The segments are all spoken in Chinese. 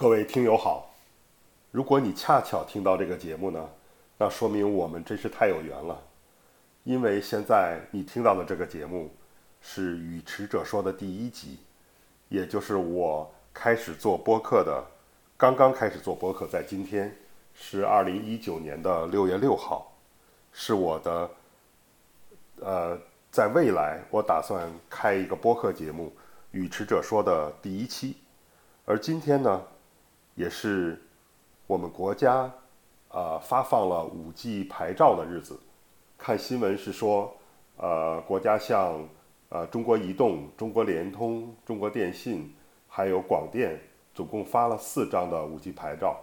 各位听友好，如果你恰巧听到这个节目呢，那说明我们真是太有缘了，因为现在你听到的这个节目是《语迟者说》的第一集，也就是我开始做播客的，刚刚开始做播客，在今天是二零一九年的六月六号，是我的，呃，在未来我打算开一个播客节目《语迟者说》的第一期，而今天呢。也是我们国家啊发放了五 G 牌照的日子。看新闻是说，呃，国家向呃中国移动、中国联通、中国电信还有广电总共发了四张的五 G 牌照。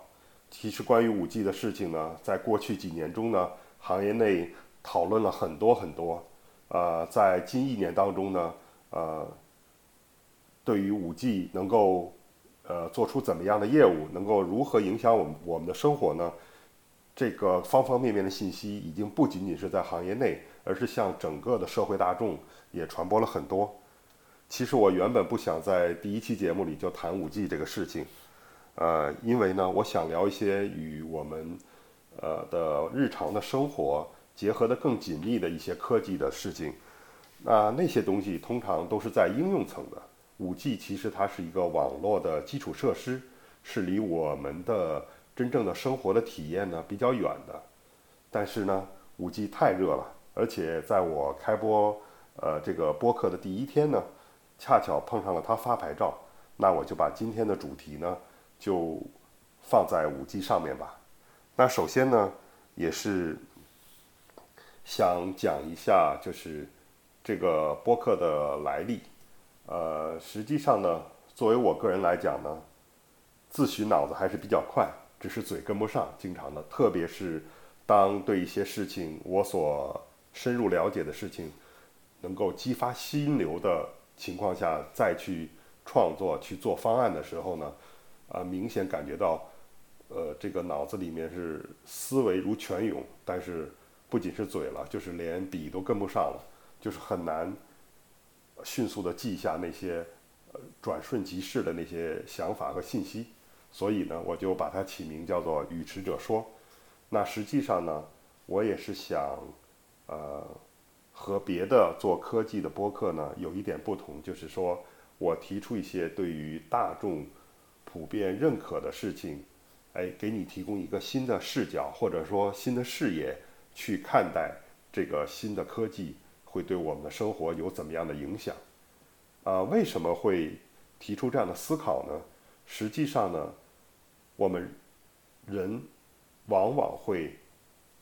其实关于五 G 的事情呢，在过去几年中呢，行业内讨论了很多很多。呃，在近一年当中呢，呃，对于五 G 能够呃，做出怎么样的业务，能够如何影响我们我们的生活呢？这个方方面面的信息已经不仅仅是在行业内，而是向整个的社会大众也传播了很多。其实我原本不想在第一期节目里就谈五 G 这个事情，呃，因为呢，我想聊一些与我们呃的日常的生活结合的更紧密的一些科技的事情。那那些东西通常都是在应用层的。五 G 其实它是一个网络的基础设施，是离我们的真正的生活的体验呢比较远的。但是呢，五 G 太热了，而且在我开播呃这个播客的第一天呢，恰巧碰上了它发牌照，那我就把今天的主题呢就放在五 G 上面吧。那首先呢，也是想讲一下就是这个播客的来历。呃，实际上呢，作为我个人来讲呢，自诩脑子还是比较快，只是嘴跟不上，经常的。特别是当对一些事情我所深入了解的事情能够激发心流的情况下，再去创作、去做方案的时候呢，啊，明显感觉到，呃，这个脑子里面是思维如泉涌，但是不仅是嘴了，就是连笔都跟不上了，就是很难。迅速的记下那些，呃，转瞬即逝的那些想法和信息，所以呢，我就把它起名叫做“语迟者说”。那实际上呢，我也是想，呃，和别的做科技的播客呢有一点不同，就是说我提出一些对于大众普遍认可的事情，哎，给你提供一个新的视角或者说新的视野去看待这个新的科技。会对我们的生活有怎么样的影响？啊，为什么会提出这样的思考呢？实际上呢，我们人往往会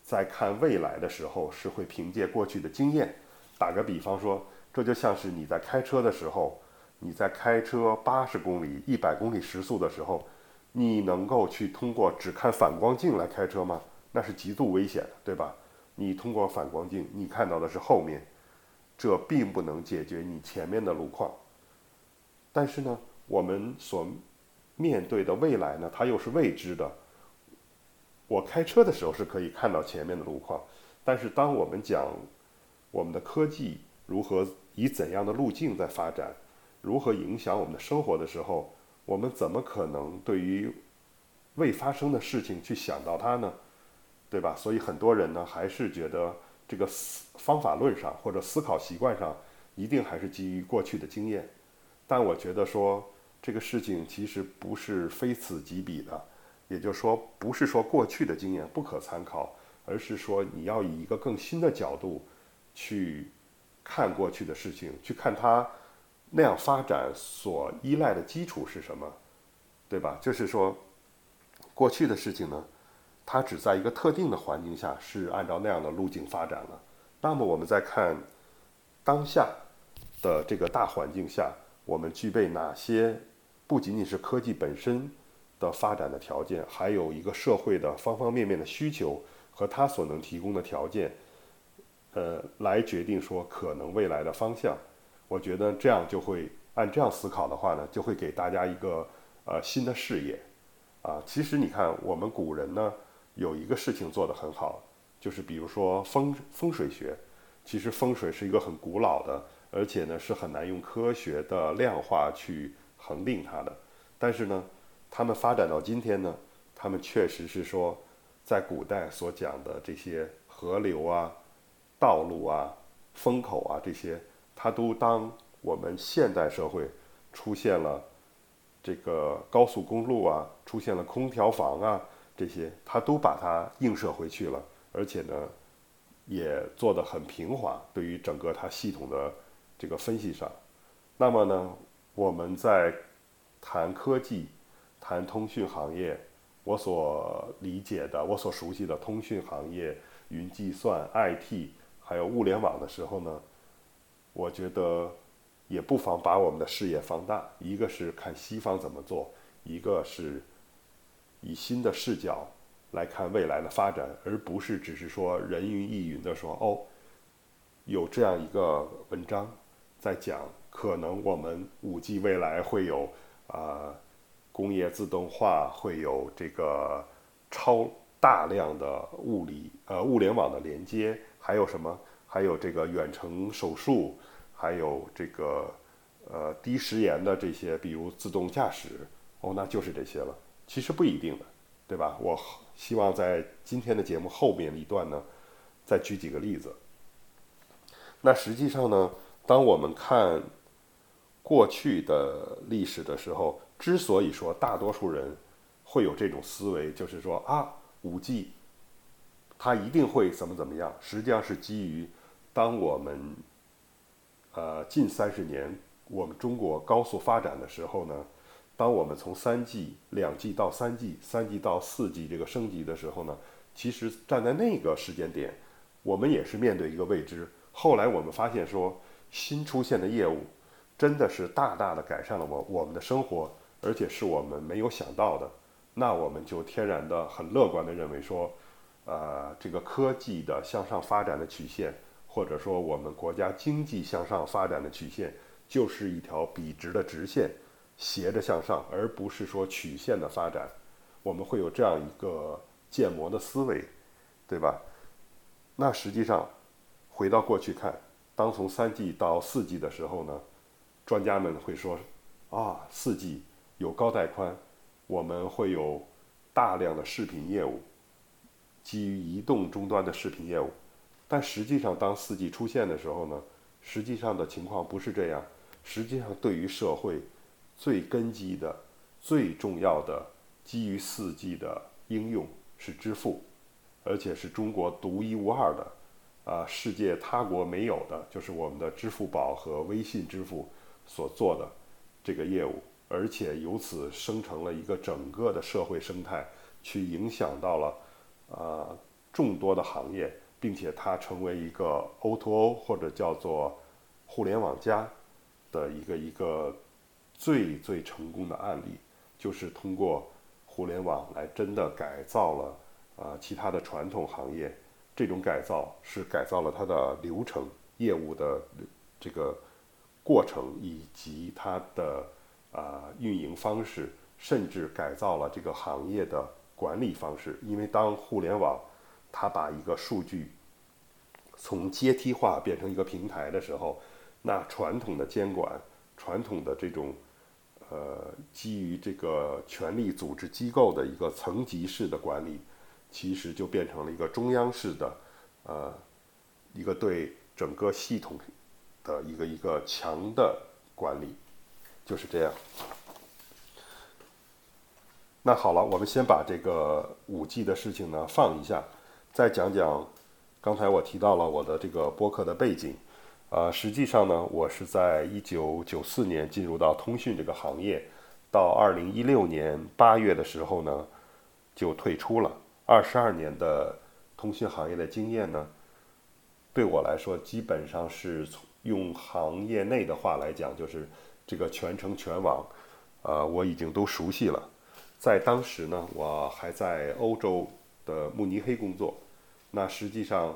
在看未来的时候，是会凭借过去的经验。打个比方说，这就像是你在开车的时候，你在开车八十公里、一百公里时速的时候，你能够去通过只看反光镜来开车吗？那是极度危险的，对吧？你通过反光镜，你看到的是后面。这并不能解决你前面的路况，但是呢，我们所面对的未来呢，它又是未知的。我开车的时候是可以看到前面的路况，但是当我们讲我们的科技如何以怎样的路径在发展，如何影响我们的生活的时候，我们怎么可能对于未发生的事情去想到它呢？对吧？所以很多人呢，还是觉得。这个思方法论上或者思考习惯上，一定还是基于过去的经验。但我觉得说这个事情其实不是非此即彼的，也就是说，不是说过去的经验不可参考，而是说你要以一个更新的角度去看过去的事情，去看它那样发展所依赖的基础是什么，对吧？就是说过去的事情呢。它只在一个特定的环境下是按照那样的路径发展了。那么我们再看当下的这个大环境下，我们具备哪些不仅仅是科技本身的发展的条件，还有一个社会的方方面面的需求和它所能提供的条件，呃，来决定说可能未来的方向。我觉得这样就会按这样思考的话呢，就会给大家一个呃新的视野啊。其实你看我们古人呢。有一个事情做得很好，就是比如说风风水学。其实风水是一个很古老的，而且呢是很难用科学的量化去恒定它的。但是呢，他们发展到今天呢，他们确实是说，在古代所讲的这些河流啊、道路啊、风口啊这些，它都当我们现代社会出现了这个高速公路啊，出现了空调房啊这些，它都把它映射回去了，而且呢，也做得很平滑，对于整个它系统的这个分析上。那么呢，我们在谈科技、谈通讯行业，我所理解的、我所熟悉的通讯行业、云计算、IT，还有物联网的时候呢，我觉得也不妨把我们的视野放大。一个是看西方怎么做，一个是以新的视角来看未来的发展，而不是只是说人云亦云的说哦，有这样一个文章在讲。可能我们五 G 未来会有啊工业自动化，会有这个超大量的物理呃物联网的连接，还有什么？还有这个远程手术，还有这个呃低时延的这些，比如自动驾驶哦，那就是这些了。其实不一定的，对吧？我希望在今天的节目后面一段呢，再举几个例子。那实际上呢，当我们看。过去的历史的时候，之所以说大多数人会有这种思维，就是说啊，五 G 它一定会怎么怎么样，实际上是基于当我们呃近三十年我们中国高速发展的时候呢，当我们从三 G、两 G 到三 G、三 G 到四 G 这个升级的时候呢，其实站在那个时间点，我们也是面对一个未知。后来我们发现说，新出现的业务。真的是大大的改善了我我们的生活，而且是我们没有想到的，那我们就天然的很乐观的认为说，呃，这个科技的向上发展的曲线，或者说我们国家经济向上发展的曲线，就是一条笔直的直线，斜着向上，而不是说曲线的发展。我们会有这样一个建模的思维，对吧？那实际上回到过去看，当从三 G 到四 G 的时候呢？专家们会说：“啊，四 G 有高带宽，我们会有大量的视频业务，基于移动终端的视频业务。但实际上，当四 G 出现的时候呢，实际上的情况不是这样。实际上，对于社会最根基的、最重要的基于四 G 的应用是支付，而且是中国独一无二的，啊，世界他国没有的，就是我们的支付宝和微信支付。”所做的这个业务，而且由此生成了一个整个的社会生态，去影响到了啊众多的行业，并且它成为一个 O2O 或者叫做互联网加的一个一个最最成功的案例，就是通过互联网来真的改造了啊其他的传统行业，这种改造是改造了它的流程、业务的这个。过程以及它的啊运营方式，甚至改造了这个行业的管理方式。因为当互联网它把一个数据从阶梯化变成一个平台的时候，那传统的监管、传统的这种呃基于这个权力组织机构的一个层级式的管理，其实就变成了一个中央式的呃一个对整个系统。的一个一个强的管理，就是这样。那好了，我们先把这个五 G 的事情呢放一下，再讲讲刚才我提到了我的这个播客的背景。啊，实际上呢，我是在一九九四年进入到通讯这个行业，到二零一六年八月的时候呢，就退出了。二十二年的通讯行业的经验呢，对我来说基本上是从用行业内的话来讲，就是这个全程全网，呃，我已经都熟悉了。在当时呢，我还在欧洲的慕尼黑工作。那实际上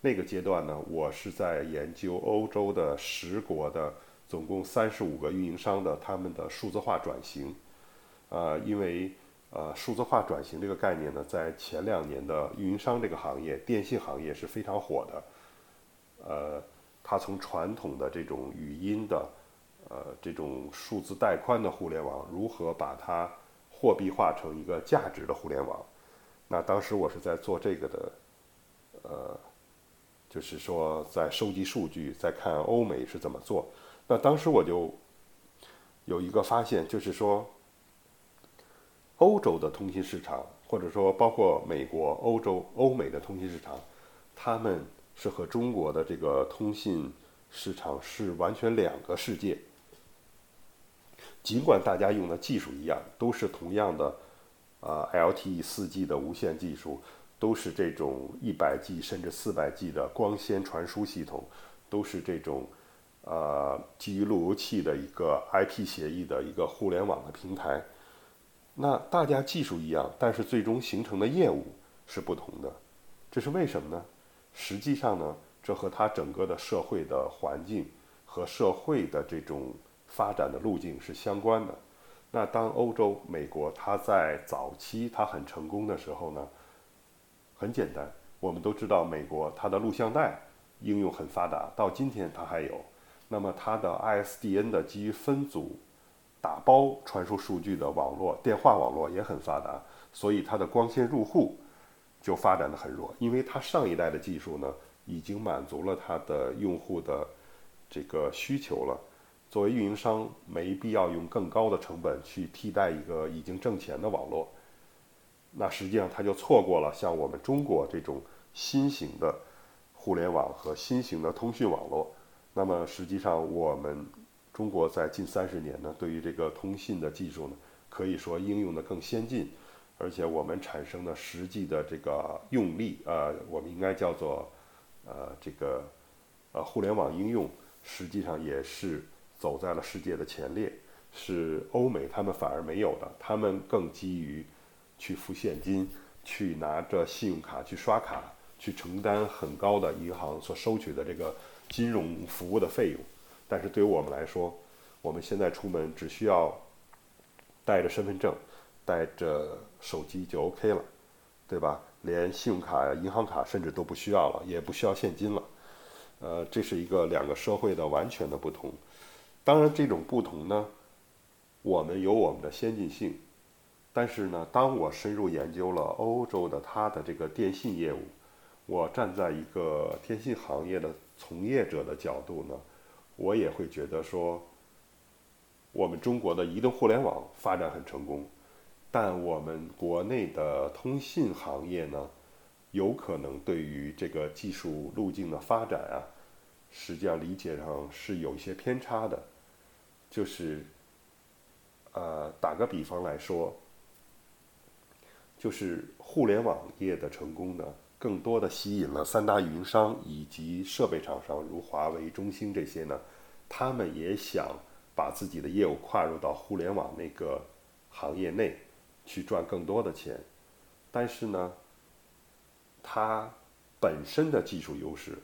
那个阶段呢，我是在研究欧洲的十国的总共三十五个运营商的他们的数字化转型。呃，因为呃数字化转型这个概念呢，在前两年的运营商这个行业，电信行业是非常火的。呃。它从传统的这种语音的，呃，这种数字带宽的互联网，如何把它货币化成一个价值的互联网。那当时我是在做这个的，呃，就是说在收集数据，在看欧美是怎么做。那当时我就有一个发现，就是说，欧洲的通信市场，或者说包括美国、欧洲、欧美的通信市场，他们是和中国的这个通信市场是完全两个世界。尽管大家用的技术一样，都是同样的。啊，LTE 4G 的无线技术都是这种一百 G 甚至四百 G 的光纤传输系统，都是这种呃基于路由器的一个 IP 协议的一个互联网的平台。那大家技术一样，但是最终形成的业务是不同的。这是为什么呢？实际上呢，这和它整个的社会的环境和社会的这种发展的路径是相关的。那当欧洲、美国它在早期它很成功的时候呢，很简单，我们都知道美国它的录像带应用很发达，到今天它还有。那么它的 ISDN 的基于分组打包传输数据的网络电话网络也很发达，所以它的光纤入户就发展的很弱，因为它上一代的技术呢已经满足了它的用户的这个需求了。作为运营商，没必要用更高的成本去替代一个已经挣钱的网络。那实际上，他就错过了像我们中国这种新型的互联网和新型的通讯网络。那么，实际上我们中国在近三十年呢，对于这个通信的技术呢，可以说应用的更先进，而且我们产生的实际的这个用力，呃，我们应该叫做呃这个呃互联网应用，实际上也是。走在了世界的前列，是欧美他们反而没有的，他们更基于去付现金，去拿着信用卡去刷卡，去承担很高的银行所收取的这个金融服务的费用。但是对于我们来说，我们现在出门只需要带着身份证，带着手机就 OK 了，对吧？连信用卡、银行卡甚至都不需要了，也不需要现金了。呃，这是一个两个社会的完全的不同。当然，这种不同呢，我们有我们的先进性，但是呢，当我深入研究了欧洲的它的这个电信业务，我站在一个电信行业的从业者的角度呢，我也会觉得说，我们中国的移动互联网发展很成功，但我们国内的通信行业呢，有可能对于这个技术路径的发展啊，实际上理解上是有一些偏差的。就是，呃，打个比方来说，就是互联网业的成功呢，更多的吸引了三大运营商以及设备厂商，如华为、中兴这些呢，他们也想把自己的业务跨入到互联网那个行业内，去赚更多的钱。但是呢，它本身的技术优势，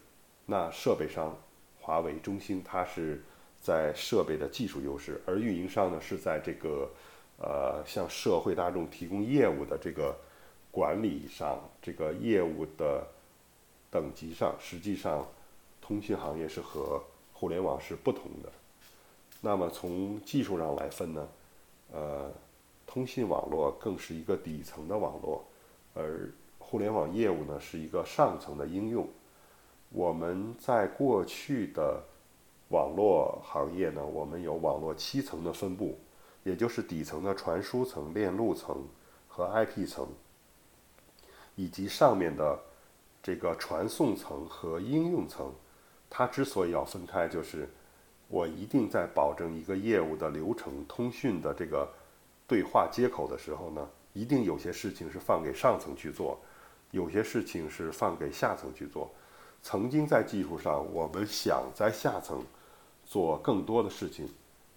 那设备商华为、中兴它是。在设备的技术优势，而运营商呢是在这个，呃，向社会大众提供业务的这个管理上，这个业务的等级上，实际上，通信行业是和互联网是不同的。那么从技术上来分呢，呃，通信网络更是一个底层的网络，而互联网业务呢是一个上层的应用。我们在过去的。网络行业呢，我们有网络七层的分布，也就是底层的传输层、链路层和 IP 层，以及上面的这个传送层和应用层。它之所以要分开，就是我一定在保证一个业务的流程、通讯的这个对话接口的时候呢，一定有些事情是放给上层去做，有些事情是放给下层去做。曾经在技术上，我们想在下层做更多的事情，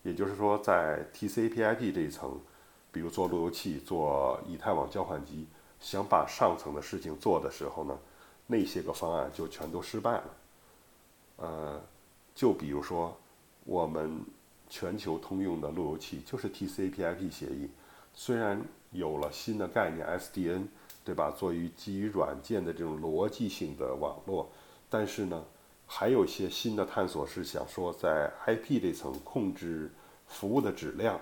也就是说，在 TCP/IP 这一层，比如做路由器、做以太网交换机，想把上层的事情做的时候呢，那些个方案就全都失败了。呃，就比如说，我们全球通用的路由器就是 TCP/IP 协议，虽然有了新的概念 SDN，对吧？作为基于软件的这种逻辑性的网络。但是呢，还有一些新的探索是想说，在 IP 这层控制服务的质量。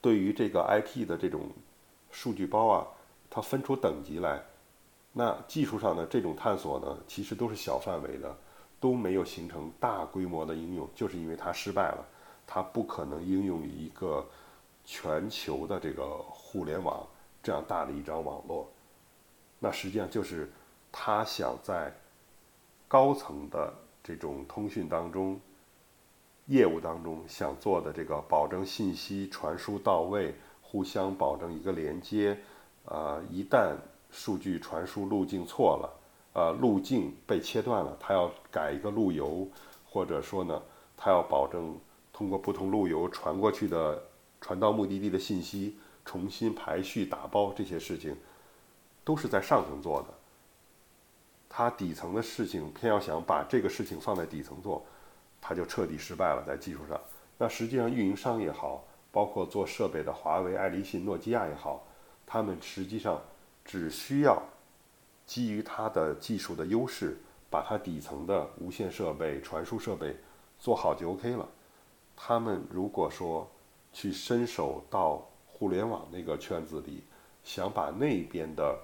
对于这个 IP 的这种数据包啊，它分出等级来。那技术上的这种探索呢，其实都是小范围的，都没有形成大规模的应用，就是因为它失败了，它不可能应用于一个全球的这个互联网这样大的一张网络。那实际上就是他想在高层的这种通讯当中、业务当中想做的这个保证信息传输到位，互相保证一个连接，呃，一旦数据传输路径错了，呃，路径被切断了，他要改一个路由，或者说呢，他要保证通过不同路由传过去的传到目的地的信息重新排序打包这些事情，都是在上层做的。他底层的事情偏要想把这个事情放在底层做，他就彻底失败了在技术上。那实际上运营商也好，包括做设备的华为、爱立信、诺基亚也好，他们实际上。只需要基于它的技术的优势，把它底层的无线设备、传输设备做好就 OK 了。他们如果说去伸手到互联网那个圈子里，想把那边的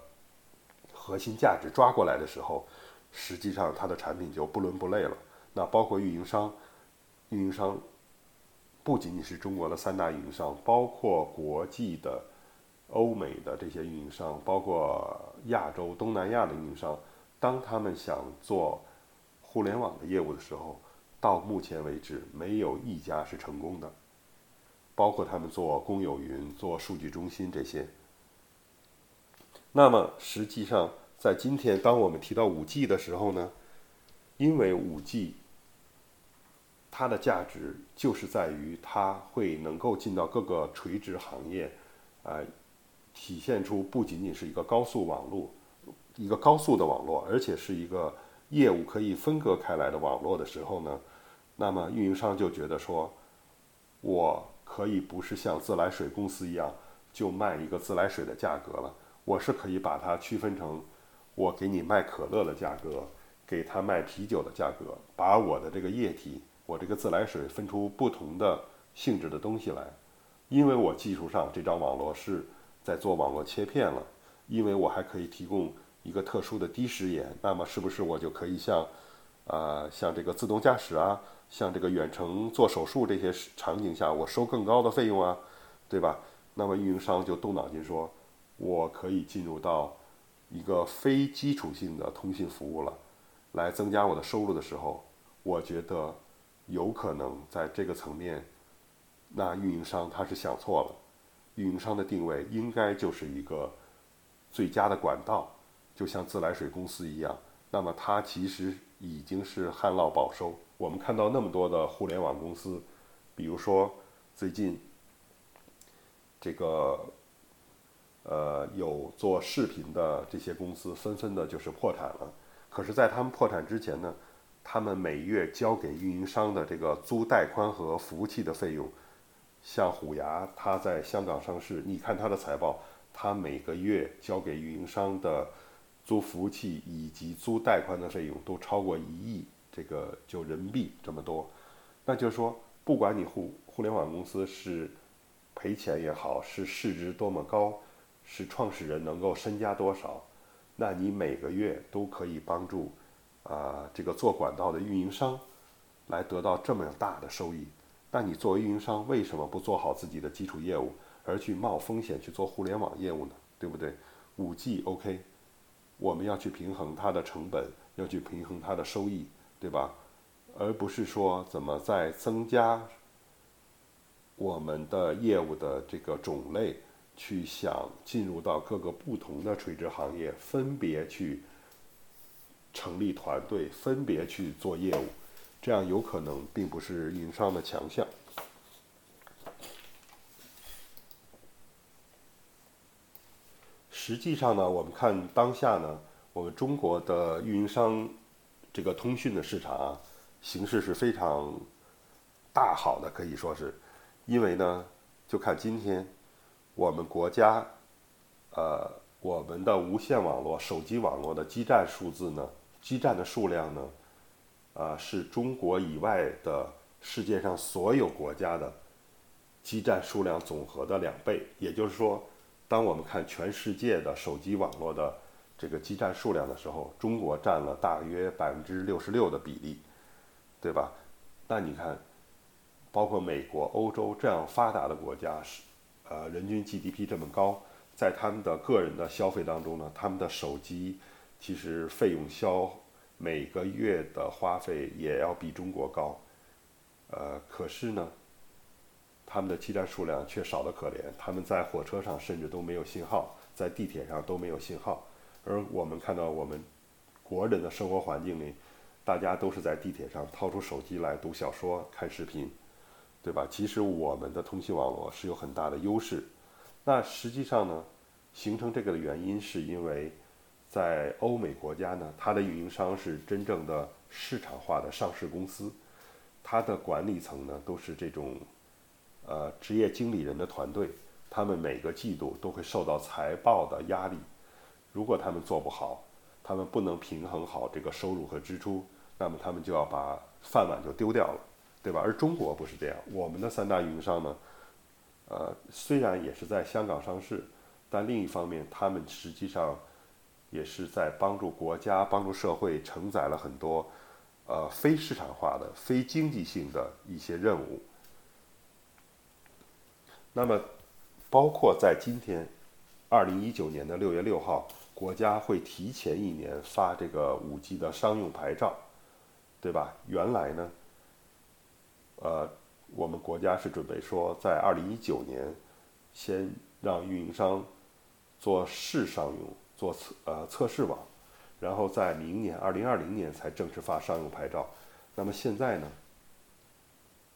核心价值抓过来的时候，实际上它的产品就不伦不类了。那包括运营商，运营商不仅仅是中国的三大运营商，包括国际的。欧美的这些运营商，包括亚洲、东南亚的运营商，当他们想做互联网的业务的时候，到目前为止没有一家是成功的。包括他们做公有云、做数据中心这些。那么实际上，在今天，当我们提到五 G 的时候呢，因为五 G 它的价值就是在于它会能够进到各个垂直行业，啊。体现出不仅仅是一个高速网络，一个高速的网络，而且是一个业务可以分割开来的网络的时候呢，那么运营商就觉得说，我可以不是像自来水公司一样就卖一个自来水的价格了，我是可以把它区分成，我给你卖可乐的价格，给他卖啤酒的价格，把我的这个液体，我这个自来水分出不同的性质的东西来，因为我技术上这张网络是。在做网络切片了，因为我还可以提供一个特殊的低时延，那么是不是我就可以像，呃，像这个自动驾驶啊，像这个远程做手术这些场景下，我收更高的费用啊，对吧？那么运营商就动脑筋说，我可以进入到一个非基础性的通信服务了，来增加我的收入的时候，我觉得有可能在这个层面，那运营商他是想错了。运营商的定位应该就是一个最佳的管道，就像自来水公司一样。那么它其实已经是旱涝保收。我们看到那么多的互联网公司，比如说最近这个呃有做视频的这些公司，纷纷的就是破产了。可是，在他们破产之前呢，他们每月交给运营商的这个租带宽和服务器的费用。像虎牙，它在香港上市，你看它的财报，它每个月交给运营商的租服务器以及租带宽的费用都超过一亿，这个就人民币这么多。那就是说，不管你互互联网公司是赔钱也好，是市值多么高，是创始人能够身家多少，那你每个月都可以帮助啊这个做管道的运营商来得到这么大的收益。那你作为运营商，为什么不做好自己的基础业务，而去冒风险去做互联网业务呢？对不对？五 G OK，我们要去平衡它的成本，要去平衡它的收益，对吧？而不是说怎么在增加我们的业务的这个种类，去想进入到各个不同的垂直行业，分别去成立团队，分别去做业务。这样有可能并不是运营商的强项。实际上呢，我们看当下呢，我们中国的运营商这个通讯的市场啊，形势是非常大好的，可以说是，因为呢，就看今天我们国家，呃，我们的无线网络、手机网络的基站数字呢，基站的数量呢。啊，是中国以外的世界上所有国家的基站数量总和的两倍。也就是说，当我们看全世界的手机网络的这个基站数量的时候，中国占了大约百分之六十六的比例，对吧？那你看，包括美国、欧洲这样发达的国家，是呃人均 GDP 这么高，在他们的个人的消费当中呢，他们的手机其实费用消每个月的花费也要比中国高，呃，可是呢，他们的基站数量却少得可怜，他们在火车上甚至都没有信号，在地铁上都没有信号。而我们看到我们国人的生活环境里，大家都是在地铁上掏出手机来读小说、看视频，对吧？其实我们的通信网络是有很大的优势。那实际上呢，形成这个的原因是因为，在欧美国家呢，它的运营商是真正的市场化的上市公司，它的管理层呢都是这种呃职业经理人的团队，他们每个季度都会受到财报的压力。如果他们做不好，他们不能平衡好这个收入和支出，那么他们就要把饭碗就丢掉了，对吧？而中国不是这样，我们的三大运营商呢，呃，虽然也是在香港上市，但另一方面，他们实际上也是在帮助国家、帮助社会承载了很多呃非市场化的、非经济性的一些任务。那么，包括在今天，二零一九年的六月六号。国家会提前一年发这个五 G 的商用牌照，对吧？原来呢，呃，我们国家是准备说，在二零一九年先让运营商做试商用，做测呃测试网，然后在明年二零二零年才正式发商用牌照。那么现在呢，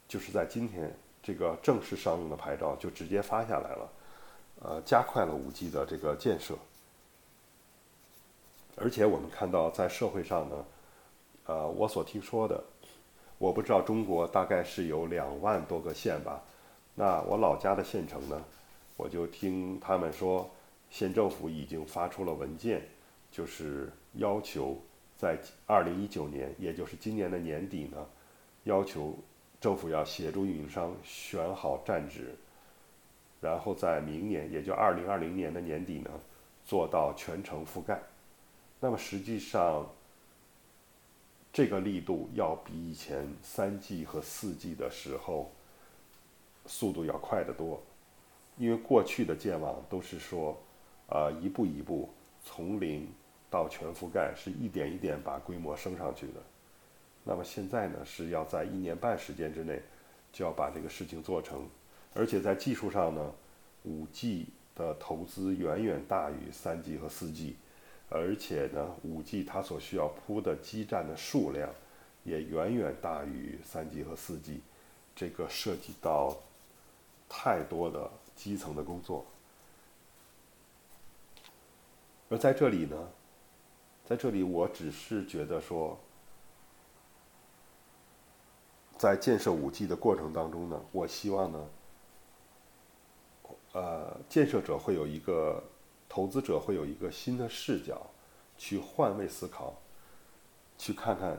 就是在今天，这个正式商用的牌照就直接发下来了，呃，加快了五 G 的这个建设。而且我们看到，在社会上呢，呃，我所听说的，我不知道中国大概是有两万多个县吧。那我老家的县城呢，我就听他们说，县政府已经发出了文件，就是要求在二零一九年，也就是今年的年底呢，要求政府要协助运营商选好站址，然后在明年，也就二零二零年的年底呢，做到全程覆盖。那么实际上，这个力度要比以前三 G 和四 G 的时候速度要快得多，因为过去的建网都是说，呃，一步一步从零到全覆盖，是一点一点把规模升上去的。那么现在呢，是要在一年半时间之内就要把这个事情做成，而且在技术上呢，五 G 的投资远远大于三 G 和四 G。而且呢，五 G 它所需要铺的基站的数量，也远远大于三 G 和四 G，这个涉及到太多的基层的工作。而在这里呢，在这里我只是觉得说，在建设五 G 的过程当中呢，我希望呢，呃，建设者会有一个。投资者会有一个新的视角，去换位思考，去看看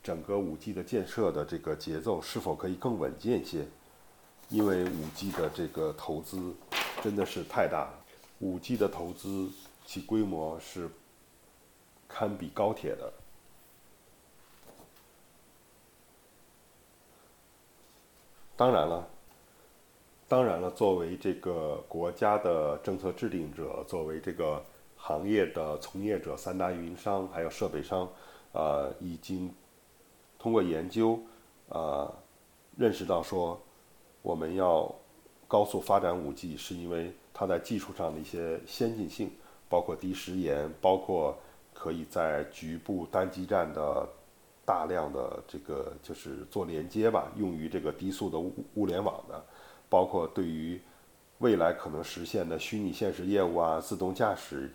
整个五 G 的建设的这个节奏是否可以更稳健一些。因为五 G 的这个投资真的是太大了，五 G 的投资其规模是堪比高铁的。当然了。当然了，作为这个国家的政策制定者，作为这个行业的从业者，三大运营商还有设备商，呃，已经通过研究，呃，认识到说，我们要高速发展五 G，是因为它在技术上的一些先进性，包括低时延，包括可以在局部单基站的大量的这个就是做连接吧，用于这个低速的物物联网的。包括对于未来可能实现的虚拟现实业务啊、自动驾驶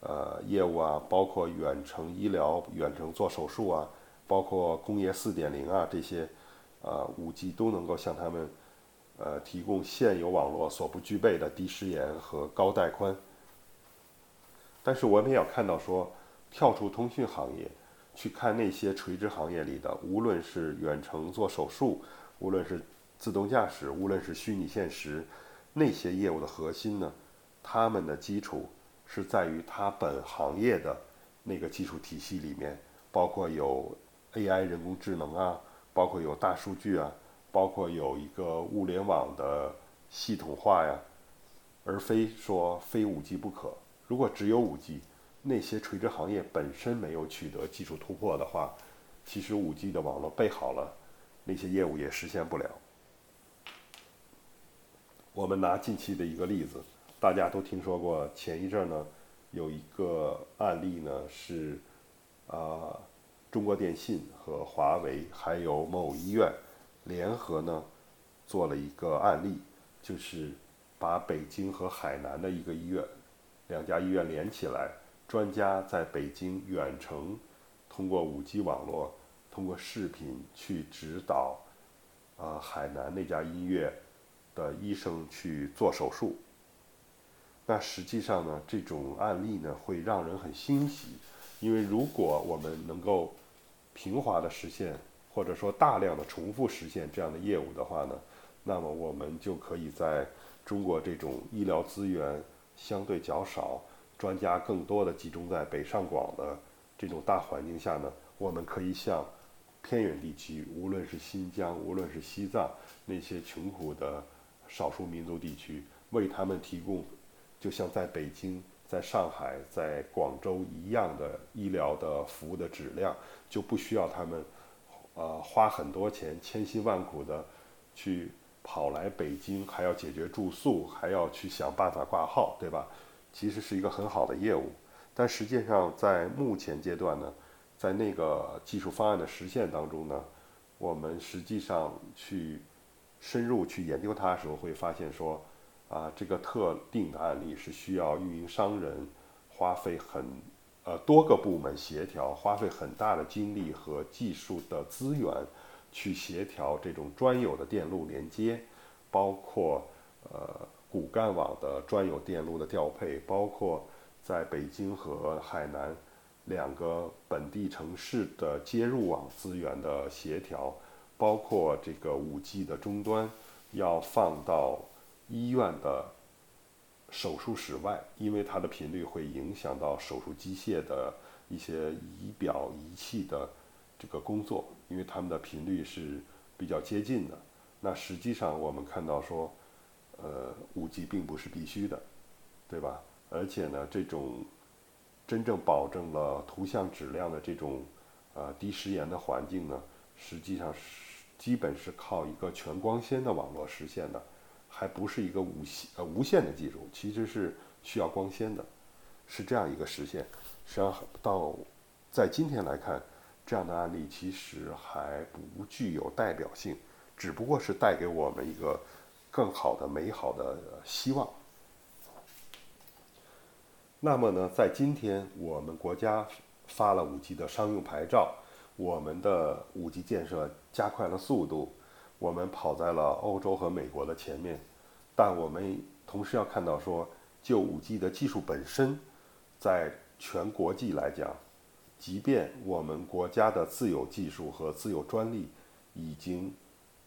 呃业务啊，包括远程医疗、远程做手术啊，包括工业四点零啊这些，呃，五 G 都能够向他们呃提供现有网络所不具备的低时延和高带宽。但是我们也要看到说，跳出通讯行业，去看那些垂直行业里的，无论是远程做手术，无论是自动驾驶，无论是虚拟现实那些业务的核心呢，他们的基础是在于它本行业的那个技术体系里面，包括有 AI 人工智能啊，包括有大数据啊，包括有一个物联网的系统化呀，而非说非五 G 不可。如果只有五 G，那些垂直行业本身没有取得技术突破的话，其实五 G 的网络备好了，那些业务也实现不了。我们拿近期的一个例子，大家都听说过，前一阵呢，有一个案例呢是，啊，中国电信和华为还有某医院联合呢做了一个案例，就是把北京和海南的一个医院，两家医院连起来，专家在北京远程通过五 G 网络，通过视频去指导，啊，海南那家医院。的医生去做手术，那实际上呢，这种案例呢会让人很欣喜，因为如果我们能够平滑的实现，或者说大量的重复实现这样的业务的话呢，那么我们就可以在中国这种医疗资源相对较少、专家更多的集中在北上广的这种大环境下呢，我们可以向偏远地区，无论是新疆，无论是西藏那些穷苦的。少数民族地区为他们提供，就像在北京、在上海、在广州一样的医疗的服务的质量，就不需要他们，呃，花很多钱、千辛万苦的去跑来北京，还要解决住宿，还要去想办法挂号，对吧？其实是一个很好的业务，但实际上在目前阶段呢，在那个技术方案的实现当中呢，我们实际上去。深入去研究它的时候，会发现说，啊，这个特定的案例是需要运营商人花费很，呃，多个部门协调，花费很大的精力和技术的资源去协调这种专有的电路连接，包括呃骨干网的专有电路的调配，包括在北京和海南两个本地城市的接入网资源的协调。包括这个五 G 的终端要放到医院的手术室外，因为它的频率会影响到手术机械的一些仪表仪器的这个工作，因为它们的频率是比较接近的。那实际上我们看到说，呃，五 G 并不是必须的，对吧？而且呢，这种真正保证了图像质量的这种呃低时延的环境呢，实际上是。基本是靠一个全光纤的网络实现的，还不是一个无线呃无线的技术，其实是需要光纤的，是这样一个实现。实际上到在今天来看，这样的案例其实还不具有代表性，只不过是带给我们一个更好的美好的希望。那么呢，在今天我们国家发了五 G 的商用牌照。我们的五 G 建设加快了速度，我们跑在了欧洲和美国的前面，但我们同时要看到说，就五 G 的技术本身，在全国际来讲，即便我们国家的自有技术和自有专利已经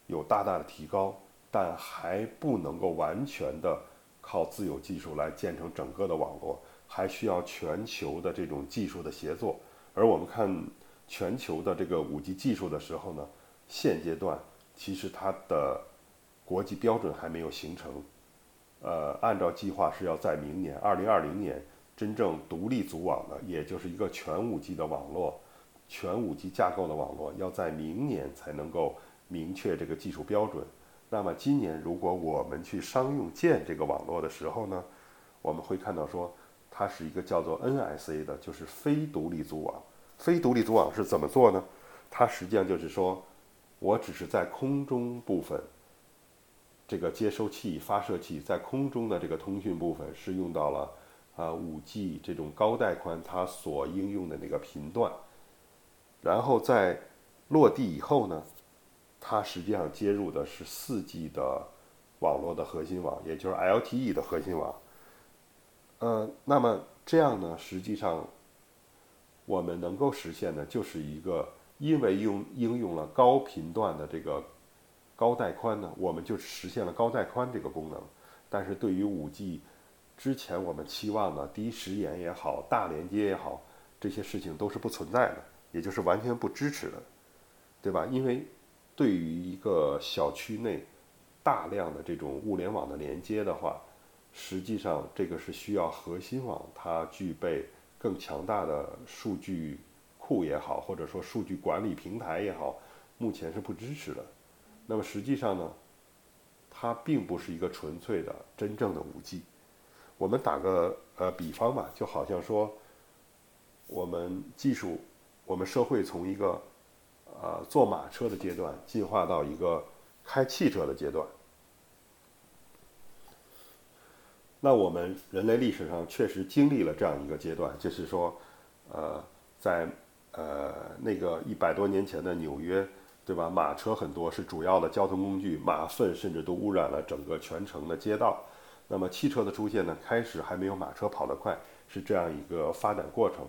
有大大的提高，但还不能够完全的靠自有技术来建成整个的网络，还需要全球的这种技术的协作，而我们看。全球的这个五 G 技术的时候呢，现阶段其实它的国际标准还没有形成。呃，按照计划是要在明年二零二零年真正独立组网的，也就是一个全五 G 的网络，全五 G 架构的网络，要在明年才能够明确这个技术标准。那么今年如果我们去商用建这个网络的时候呢，我们会看到说它是一个叫做 NSA 的，就是非独立组网。非独立组网是怎么做呢？它实际上就是说，我只是在空中部分，这个接收器、发射器在空中的这个通讯部分是用到了啊五 G 这种高带宽它所应用的那个频段，然后在落地以后呢，它实际上接入的是四 G 的网络的核心网，也就是 LTE 的核心网。呃，那么这样呢，实际上。我们能够实现的，就是一个因为用应用了高频段的这个高带宽呢，我们就实现了高带宽这个功能。但是对于五 G 之前我们期望的低时延也好、大连接也好，这些事情都是不存在的，也就是完全不支持的，对吧？因为对于一个小区内大量的这种物联网的连接的话，实际上这个是需要核心网它具备更强大的数据库也好，或者说数据管理平台也好，目前是不支持的。那么实际上呢？它并不是一个纯粹的真正的五 G。我们打个呃比方吧，就好像说，我们技术，我们社会从一个呃坐马车的阶段进化到一个开汽车的阶段。那我们人类历史上确实经历了这样一个阶段，就是说，呃，在呃那个一百多年前的纽约。对吧？马车很多是主要的交通工具，马粪甚至都污染了整个全城的街道。那么汽车的出现呢？开始还没有马车跑得快，是这样一个发展过程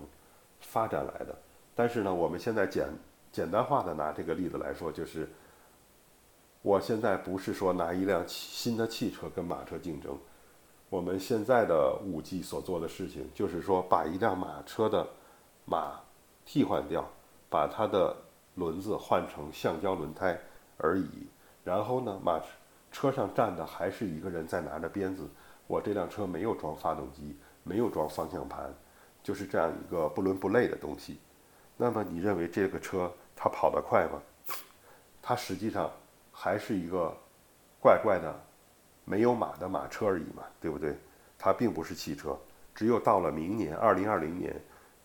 发展来的。但是呢，我们现在简简单化的拿这个例子来说，就是我现在不是说拿一辆新的汽车跟马车竞争，我们现在的五 G 所做的事情，就是说把一辆马车的马替换掉，把它的。轮子换成橡胶轮胎而已，然后呢，马车上站的还是一个人在拿着鞭子。我这辆车没有装发动机，没有装方向盘，就是这样一个不伦不类的东西。那么你认为这个车它跑得快吗？它实际上还是一个怪怪的没有马的马车而已嘛，对不对？它并不是汽车。只有到了明年二零二零年。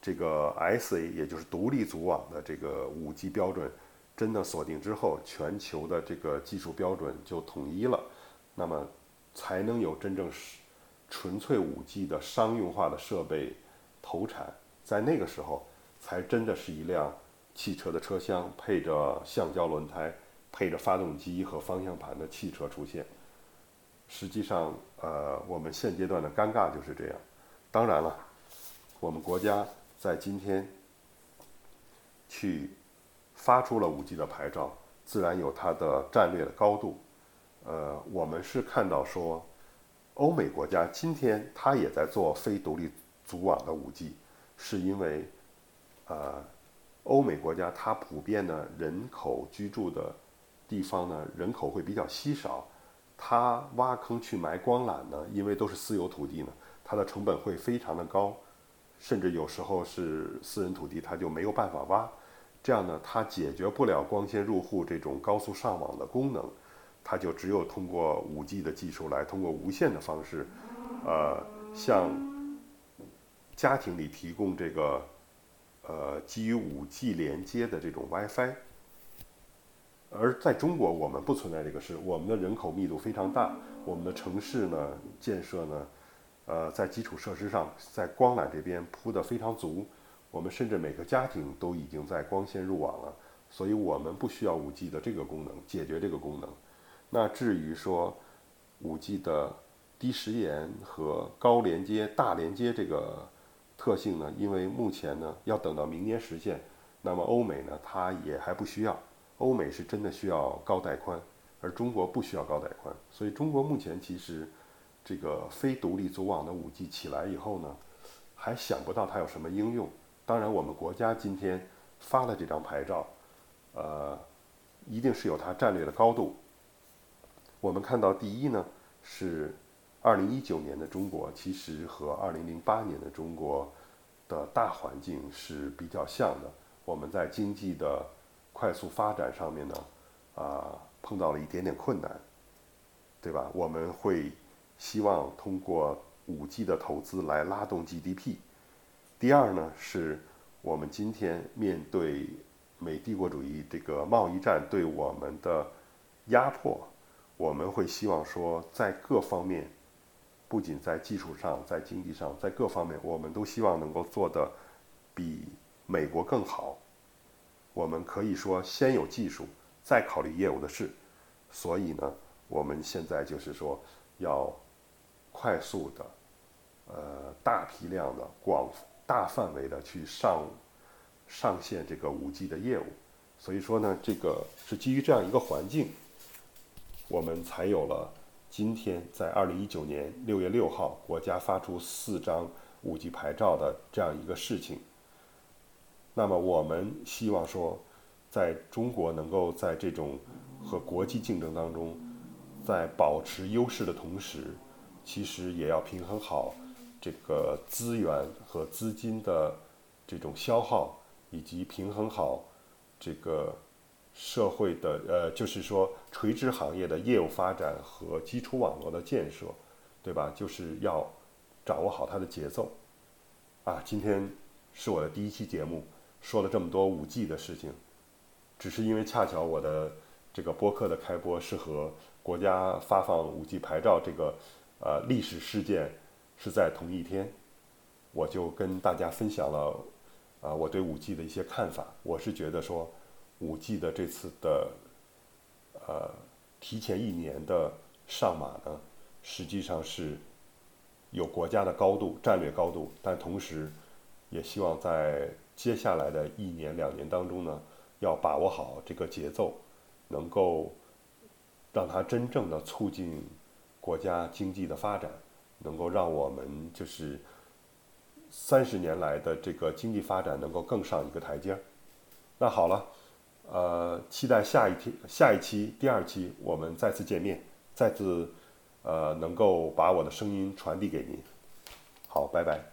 这个 SA 也就是独立组网的这个五 G 标准真的锁定之后，全球的这个技术标准就统一了，那么才能有真正是纯粹五 G 的商用化的设备投产，在那个时候才真的是一辆汽车的车厢配着橡胶轮胎、配着发动机和方向盘的汽车出现。实际上，呃，我们现阶段的尴尬就是这样。当然了，我们国家。在今天，去发出了五 G 的牌照，自然有它的战略的高度。呃，我们是看到说，欧美国家今天它也在做非独立组网的五 G，是因为，呃，欧美国家它普遍的人口居住的地方呢，人口会比较稀少，它挖坑去埋光缆呢，因为都是私有土地呢，它的成本会非常的高。甚至有时候是私人土地，它就没有办法挖，这样呢，它解决不了光纤入户这种高速上网的功能，它就只有通过五 G 的技术来通过无线的方式，呃，向家庭里提供这个呃基于五 G 连接的这种 WiFi。而在中国，我们不存在这个事，我们的人口密度非常大，我们的城市呢建设呢。呃，在基础设施上，在光缆这边铺得非常足，我们甚至每个家庭都已经在光纤入网了，所以我们不需要 5G 的这个功能解决这个功能。那至于说 5G 的低时延和高连接、大连接这个特性呢？因为目前呢要等到明年实现，那么欧美呢它也还不需要，欧美是真的需要高带宽，而中国不需要高带宽，所以中国目前其实。这个非独立组网的五 G 起来以后呢，还想不到它有什么应用。当然，我们国家今天发了这张牌照，呃，一定是有它战略的高度。我们看到，第一呢是2019年的中国，其实和2008年的中国的大环境是比较像的。我们在经济的快速发展上面呢，啊，碰到了一点点困难，对吧？我们会。希望通过五 G 的投资来拉动 GDP。第二呢，是我们今天面对美帝国主义这个贸易战对我们的压迫，我们会希望说，在各方面，不仅在技术上，在经济上，在各方面，我们都希望能够做的比美国更好。我们可以说，先有技术，再考虑业务的事。所以呢，我们现在就是说要。快速的，呃，大批量的、广大范围的去上上线这个五 G 的业务，所以说呢，这个是基于这样一个环境，我们才有了今天在二零一九年六月六号国家发出四张五 G 牌照的这样一个事情。那么我们希望说，在中国能够在这种和国际竞争当中，在保持优势的同时，其实也要平衡好这个资源和资金的这种消耗，以及平衡好这个社会的呃，就是说垂直行业的业务发展和基础网络的建设，对吧？就是要掌握好它的节奏。啊，今天是我的第一期节目。说了这么多五 G 的事情，只是因为恰巧我的这个播客的开播是和国家发放五 G 牌照这个呃历史事件是在同一天，我就跟大家分享了啊我对五 G 的一些看法。我是觉得说五 G 的这次的呃提前一年的上马呢，实际上是有国家的高度、战略高度，但同时也希望在接下来的一年两年当中呢，要把握好这个节奏，能够让它真正的促进国家经济的发展，能够让我们就是三十年来的这个经济发展能够更上一个台阶。那好了，呃，期待下一天、下一期、第二期我们再次见面，再次呃能够把我的声音传递给您。好，拜拜。